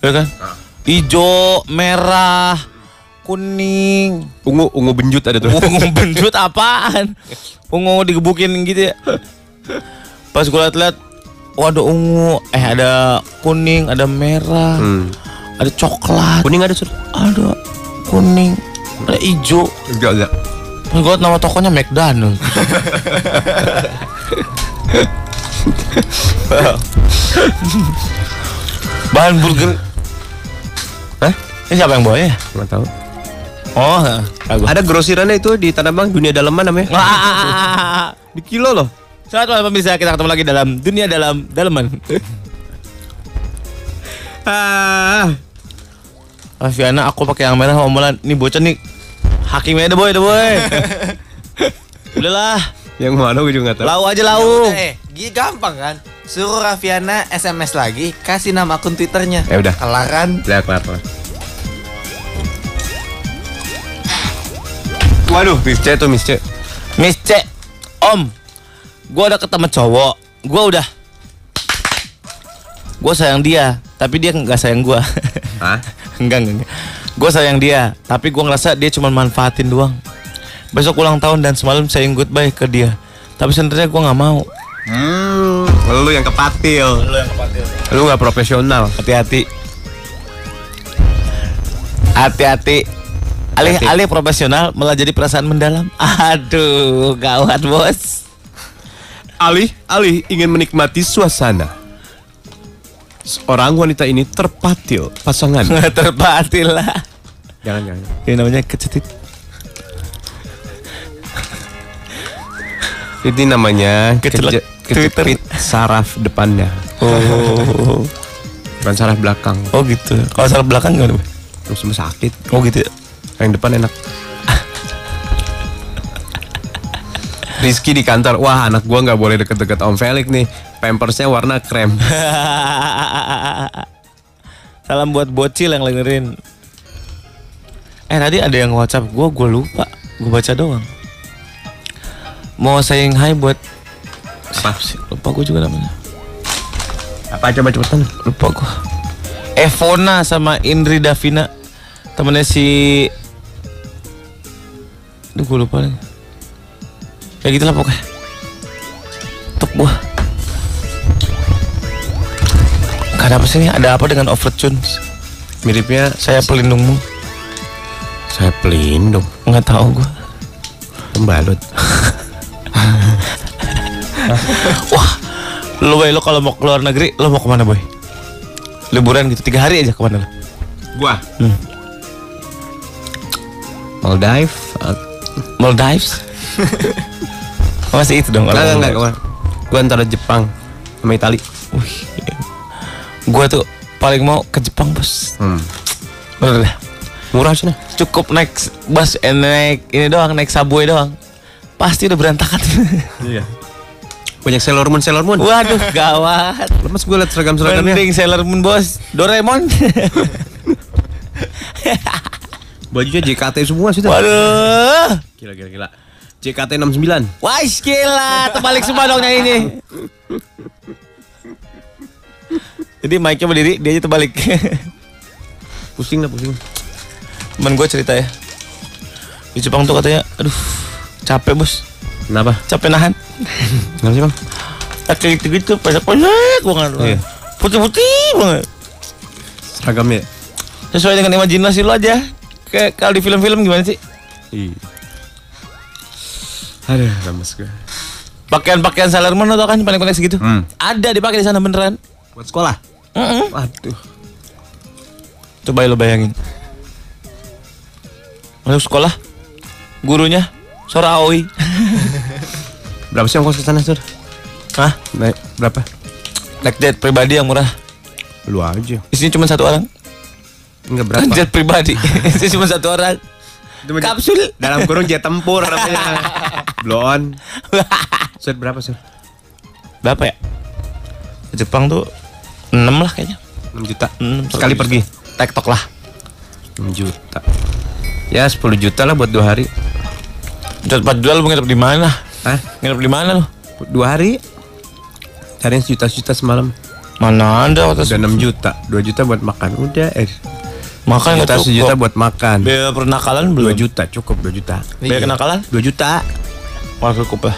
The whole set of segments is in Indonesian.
Ya kan? Ijo, merah, kuning. Ungu ungu benjut ada tuh. Ungu benjut apaan? Ungu digebukin gitu ya. Pas gue liat-liat, waduh ungu, eh ada kuning, ada merah, Hmm. ada coklat, Kuning ada sur? ada kuning, ada ijo. Enggak enggak. Pas gue liat nama tokonya McDonald. Bahan burger. Ini siapa yang bawa ya? Enggak tahu. Oh, aku. Ada grosirannya itu di Tanah Abang dunia dalaman namanya. Di kilo loh. Selamat malam pemirsa, kita ketemu lagi dalam dunia dalam dalaman. Ah. Afiana, aku pakai yang merah omelan. Nih bocah nih hakimnya ada boy, ada boy. Udahlah, Yang mana gue juga nggak tahu. lau aja lau. Eh, gini gampang kan? Suruh Raffiana SMS lagi, kasih nama akun Twitternya. Ya udah. Kelaran. Udah kelar kelar. Waduh, Miss C tuh Miss C. Miss C, Om, gua udah ketemu cowok, gua udah, gua sayang dia, tapi dia nggak sayang gua. Hah? enggak, enggak, enggak. Gua sayang dia, tapi gua ngerasa dia cuma manfaatin doang. Besok ulang tahun dan semalam sayang goodbye ke dia. Tapi sebenarnya gua nggak mau. Hmm, lu yang kepatil. Lu yang kepatil. Lu nggak profesional. Hati-hati. Hati-hati. Alih Hati. alih profesional malah jadi perasaan mendalam. Aduh, gawat bos. Alih, alih ingin menikmati suasana. Seorang wanita ini terpatil pasangan. Terpatil lah. jangan jangan. Ini namanya kecetit. Ini namanya Kecelek saraf depannya, Oh, bukan saraf belakang. oh gitu. Kalau salah belakang gimana? Terus sakit. Oh gitu. Ya? Yang depan enak. Rizky di kantor, wah anak gua nggak boleh deket-deket Om Felix nih. Pampersnya warna krem. Salam buat bocil yang dengerin. Eh tadi ada yang WhatsApp gue, gue lupa. Gue baca doang. Mau saying hi buat Apa? sih? Lupa gue juga namanya. Apa coba cepetan? Lupa gue. Evona sama Indri Davina. Temennya si... Aduh gue lupa lagi. Ya gitu lah pokoknya. Gue. Gak ada apa sih ini? Ada apa dengan Overtunes? Miripnya Saya pelindungmu. saya pelindung, Nggak tahu gue. pembalut. Wah, lo boy, lo kalau mau keluar negeri, lo mau ke mana boy? Liburan gitu, tiga hari aja ke mana lo? Gua. Hmm. Maldives. Maldives? Masih itu dong. Enggak, kalau enggak, Maldives. enggak. Gua antara Jepang sama Itali. Wih, gue tuh paling mau ke Jepang bos. Hmm. Bener dah. Murah sih nah. Cukup naik bus, eh, naik ini doang, naik subway doang. Pasti udah berantakan. Iya. Banyak Sailor Moon, Sailor Moon. Waduh, gawat. Lemas gue liat seragam-seragamnya. Mending Sailor Moon bos. Doraemon. Bajunya JKT semua sih. Waduh. Gila, gila, gila. JKT 69. Wah, gila, terbalik semua dong yang ini. Jadi mic-nya berdiri, dia aja terbalik. Pusing lah, pusing. Temen gue cerita ya. Di Jepang tuh katanya, aduh, capek bos, Kenapa? capek nahan. Kenapa sih bang? Kaki gitu, pendek-pendek banget. Iya. Putih-putih banget. Seragamnya. Sesuai dengan imajinasi lo aja. Kayak kalau di film-film gimana sih? Iya. Aduh, lemas gue. Pakaian-pakaian Sailor Moon lo tau kan pendek-pendek segitu? Hmm. Ada dipakai di sana beneran. Buat sekolah? Mm-mm. Waduh. Coba lo bayangin. Masuk sekolah, gurunya Sora Aoi. Berapa sih ongkos ke sana, Sur? Hah? Naik berapa? Naik jet pribadi yang murah. Lu aja. Isinya cuma satu orang. Enggak Kan berapa? jet pribadi. Isinya cuma satu orang. Itu Kapsul. Dalam kurung jet tempur namanya. Blow on. Sur, berapa, Sur? Berapa ya? Jepang tuh 6 lah kayaknya. 6 juta. Hmm, Sekali pergi. Tektok lah. 6 juta. Ya 10 juta lah buat dua hari. 4 juta lu nginep di mana? Hah? Nginep di mana lu? Dua hari? Cari yang sejuta-juta semalam. Mana ada Udah 6 juta 2 juta buat makan Udah eh makan Juta nggak sejuta cukup. buat makan Biaya pernakalan 2 belum. juta cukup 2 juta Biaya kenakalan? 2 juta Wah cukup lah.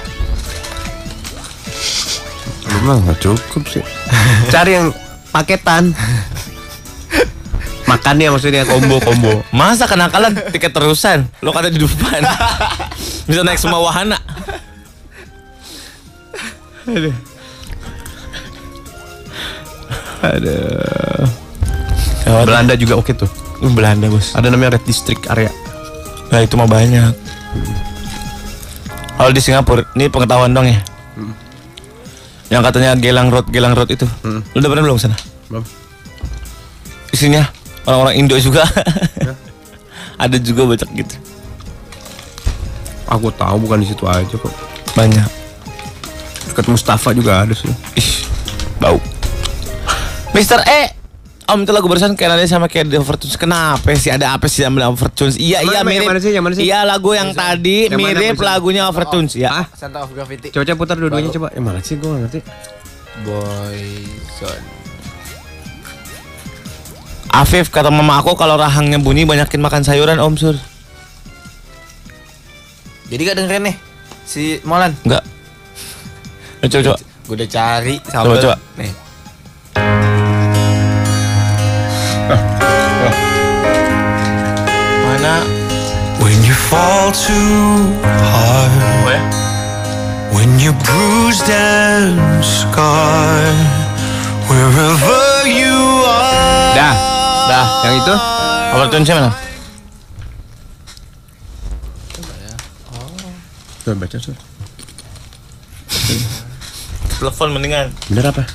Lu mah gak cukup sih Cari yang paketan Makannya maksudnya combo-combo Masa kenakalan tiket terusan? Lo kata di depan. Bisa naik semua wahana. Aduh Belanda. Belanda juga oke tuh Belanda bos. Ada namanya Red District area Nah itu mah banyak. Kalau di Singapura, ini pengetahuan dong ya. Yang katanya Gelang Road, Gelang Road itu. Hmm. Lu udah pernah belum sana? Belum. Isinya orang-orang Indo juga. Ada juga banyak gitu. Aku tahu bukan di situ aja kok Banyak. Dekat Mustafa juga ada sih Ih, bau. Mister E. Om itu lagu barusan kayak nanya sama kayak The Overtunes Kenapa sih ada apa sih sama Overtunes Iya Yang iya mana, mirip yang mana sih, yang mana sih? Iya lagu yang tadi Yang mana mirip barusan? lagunya Overtunes ya Ah, Santa of Gravity. Coba coba putar dua-duanya coba Yang mana sih gue ngerti Boyzone. Afif kata mama aku kalau rahangnya bunyi banyakin makan sayuran Om Sur Jadi gak dengerin nih si Molan. Enggak Eh, Coba coba Gue udah cari sambal. coba. Nih. Mana? When you fall too hard, Oh when you're bruised and scarred, wherever you are. Dah Dah. Yang itu? Overtunes mana? Coba baca sur. Telepon mendingan. Bener apa?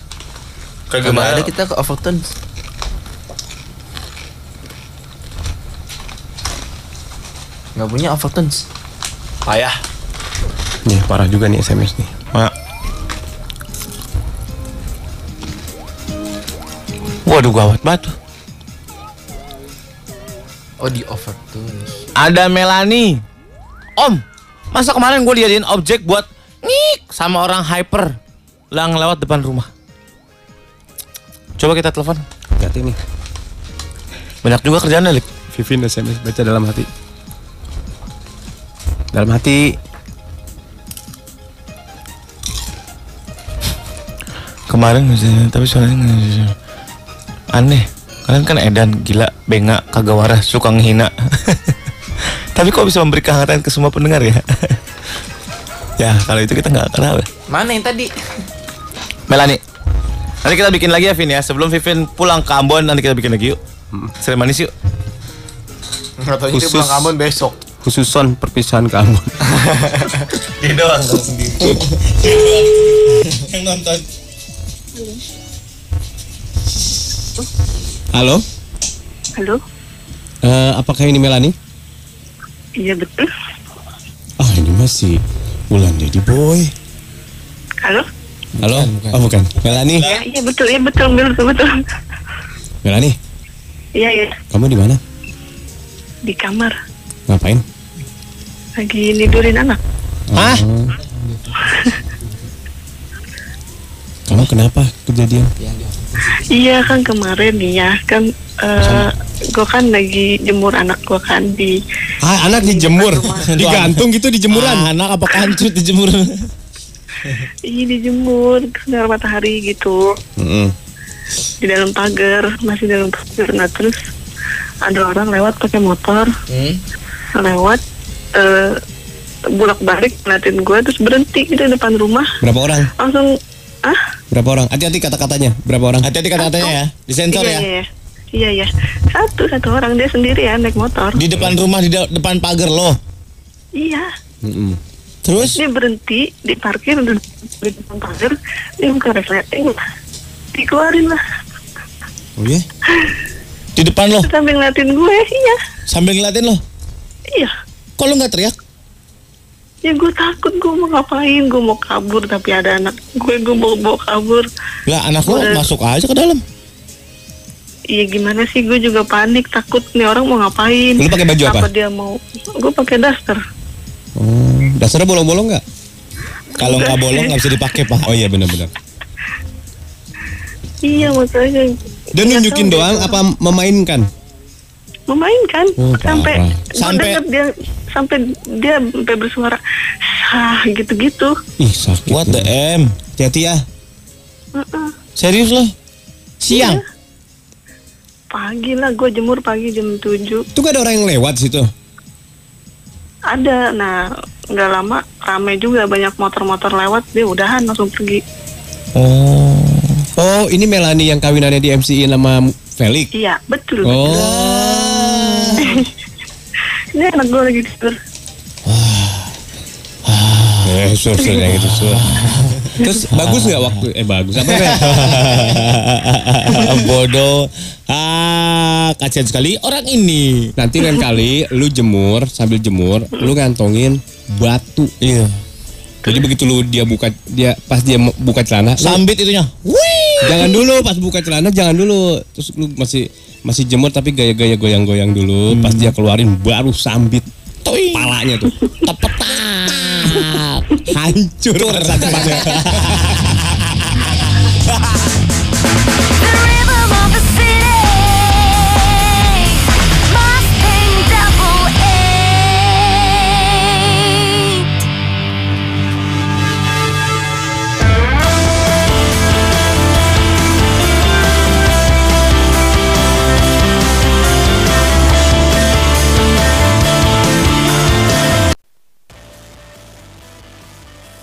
Kayak Gimana ada kita ke Overton? Gak punya Overton. Payah. Nih parah juga nih SMS nih. Mana Waduh gawat banget tuh. Oh di Overton. Ada Melani. Om Masa kemarin gue dijadiin objek buat Ngik Sama orang hyper Yang lewat depan rumah? Coba kita telepon. Hati nih. Banyak juga kerjaan Lik. Vivin SMS baca dalam hati Dalam hati. Kemarin misalnya Tapi suaranya nggak- Aneh. Kalian kan edan Gila Bengak Kagak waras Suka ngehina. Tapi kok bisa memberi kehangatan ke semua pendengar ya? Ya kalau itu kita nggak kenal Mana yang tadi? Melani. Nanti kita bikin lagi ya Vin ya. Sebelum Vivin pulang ke Ambon Nanti kita bikin lagi yuk. Sering manis yuk. Khusus. pulang Ambon besok. Khususon perpisahan kamu. Dia doang dong sendiri. Yang nonton. Halo? Halo, Eh, Apakah ini Melani? iya betul. Ah ini masih Bulan Lady Boy. Halo, Halo? Oh bukan. Melani ya, iya betul, iya betul, betul, betul. Melani Iya, iya, Kamu di mana? di kamar. Ngapain? Lagi nidurin anak. Hah? Oh. Kamu kenapa kejadian? Iya kan kemarin nih ya kan, eh gue kan lagi jemur anak gue kan di Ah, anak dijemur, digantung gitu di jemuran. Anak apa kancut dijemur iya dijemur sinar matahari gitu Mm-mm. di dalam pagar masih dalam pagar nah terus ada orang lewat pakai motor lewat eh bolak balik ngeliatin gue terus berhenti gitu di depan rumah. Berapa orang? langsung ah Berapa orang? Hati-hati kata-katanya. Berapa orang? Hati-hati kata-katanya ya. Disensor iya, ya. iya, iya. Iya iya. Satu satu orang. Dia sendiri ya naik motor. Di depan rumah Di de- depan pagar lo? Iya. Mm-mm. Terus? Dia berhenti di parkir di di depan pagar. Dia buka resleting dikeluarin lah. Oh iya? Di depan lo? Sambil ngeliatin gue iya. Sambil ngeliatin lo? Iya Kok lo gak teriak? ya gue takut gue mau ngapain gue mau kabur tapi ada anak gue gue mau bawa kabur Lah anak lo Udah. masuk aja ke dalam iya gimana sih gue juga panik takut nih orang mau ngapain Lu pakai baju apa? dia mau gue pakai daster Oh, dasarnya bolong-bolong nggak? Kalau nggak bolong nggak bisa dipakai pak Oh iya benar-benar. Iya makanya. Dan Nggak nunjukin doang apa memainkan? memainkan Oh, sampai Sampai- dia sampai dia sampai bersuara sah gitu-gitu. Ih sakit. What the M? Hati-hati ya. Heeh. Serius loh? Siang? Pagi lah, gue jemur pagi jam 7 Itu gak ada orang yang lewat situ. Ada, nah nggak lama rame juga banyak motor-motor lewat dia udahan langsung pergi. Oh. Oh, ini Melani yang kawinannya di MCI nama Felix. Iya betul. Oh. Ini anak gue lagi tidur. Eh, sur, sur, kayak gitu, sur. Terus bagus nggak waktu? Eh bagus apa ya? Bodoh. Ah, kasihan sekali orang ini. Nanti lain kali lu jemur sambil jemur, lu ngantongin batu. Iya. Jadi begitu lu dia buka dia pas dia mau buka celana, Sambit itunya. Jangan dulu pas buka celana jangan dulu. Terus lu masih masih jemur tapi gaya-gaya goyang-goyang dulu. Pas dia keluarin baru sambit Toi. palanya tuh. Tepetak. Hancur.